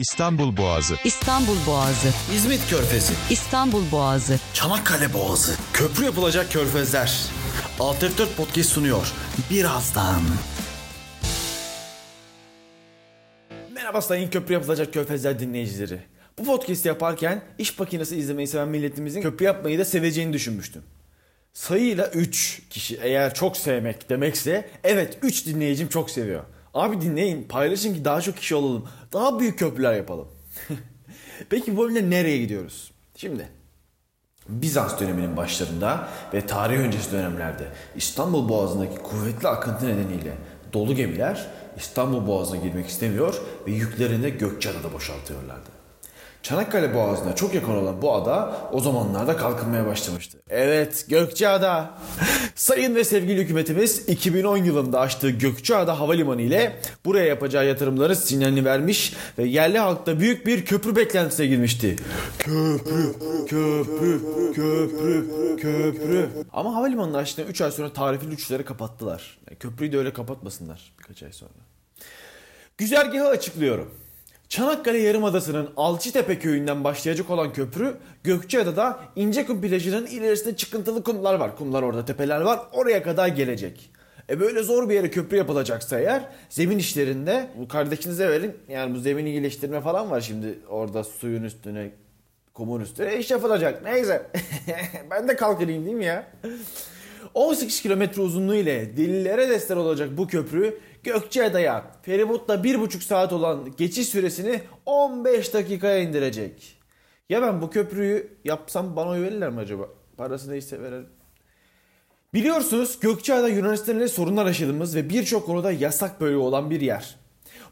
İstanbul Boğazı, İstanbul Boğazı, İzmit Körfezi, İstanbul Boğazı, Çanakkale Boğazı, köprü yapılacak körfezler. Alt F4 Podcast sunuyor. Birazdan. Merhaba sayın köprü yapılacak körfezler dinleyicileri. Bu podcast'i yaparken iş makinesi izlemeyi seven milletimizin köprü yapmayı da seveceğini düşünmüştüm. Sayıyla 3 kişi eğer çok sevmek demekse evet 3 dinleyicim çok seviyor. Abi dinleyin paylaşın ki daha çok kişi olalım. Daha büyük köprüler yapalım. Peki bu bölümde nereye gidiyoruz? Şimdi Bizans döneminin başlarında ve tarih öncesi dönemlerde İstanbul Boğazı'ndaki kuvvetli akıntı nedeniyle dolu gemiler İstanbul Boğazı'na girmek istemiyor ve yüklerini Gökçeada'da boşaltıyorlardı. Çanakkale Boğazı'na çok yakın olan bu ada o zamanlarda kalkınmaya başlamıştı. Evet Gökçeada. Sayın ve sevgili hükümetimiz 2010 yılında açtığı Gökçeada Havalimanı ile buraya yapacağı yatırımların sinyalini vermiş ve yerli halkta büyük bir köprü beklentisine girmişti. Köprü, köprü, köprü, köprü. Ama havalimanını açtıktan 3 ay sonra tarifeli uçuşları kapattılar. Yani köprüyü de öyle kapatmasınlar birkaç ay sonra. Güzergahı açıklıyorum. Çanakkale Yarımadası'nın Alçıtepe köyünden başlayacak olan köprü Gökçeada'da İncekum plajının ilerisinde çıkıntılı kumlar var. Kumlar orada tepeler var. Oraya kadar gelecek. E böyle zor bir yere köprü yapılacaksa eğer zemin işlerinde bu kardeşinize verin. Yani bu zemin iyileştirme falan var şimdi orada suyun üstüne kumun üstüne iş yapılacak. Neyse ben de kalkayım değil mi ya? 18 kilometre uzunluğu ile delillere destek olacak bu köprü Gökçeada'ya feribotla 1,5 saat olan geçiş süresini 15 dakikaya indirecek. Ya ben bu köprüyü yapsam bana oy verirler mi acaba? Parası neyse verelim. Biliyorsunuz Gökçeada Yunanistan ile sorunlar yaşadığımız ve birçok konuda yasak bölge olan bir yer.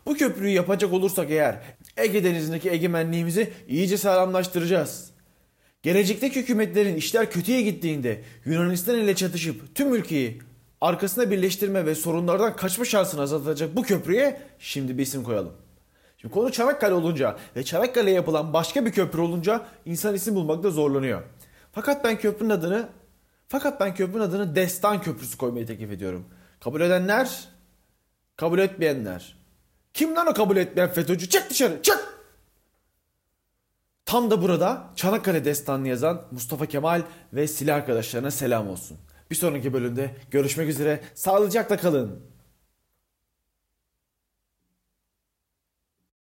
Bu köprüyü yapacak olursak eğer Ege Denizi'ndeki egemenliğimizi iyice sağlamlaştıracağız. Gelecekteki hükümetlerin işler kötüye gittiğinde Yunanistan ile çatışıp tüm ülkeyi arkasına birleştirme ve sorunlardan kaçma şansını azaltacak bu köprüye şimdi bir isim koyalım. Şimdi konu Çanakkale olunca ve Çanakkale'ye yapılan başka bir köprü olunca insan isim bulmakta zorlanıyor. Fakat ben köprünün adını fakat ben köprünün adını Destan Köprüsü koymayı teklif ediyorum. Kabul edenler, kabul etmeyenler. Kim lan o kabul etmeyen FETÖ'cü? Çık dışarı, çık! Tam da burada Çanakkale destanını yazan Mustafa Kemal ve silah arkadaşlarına selam olsun. Bir sonraki bölümde görüşmek üzere. Sağlıcakla kalın.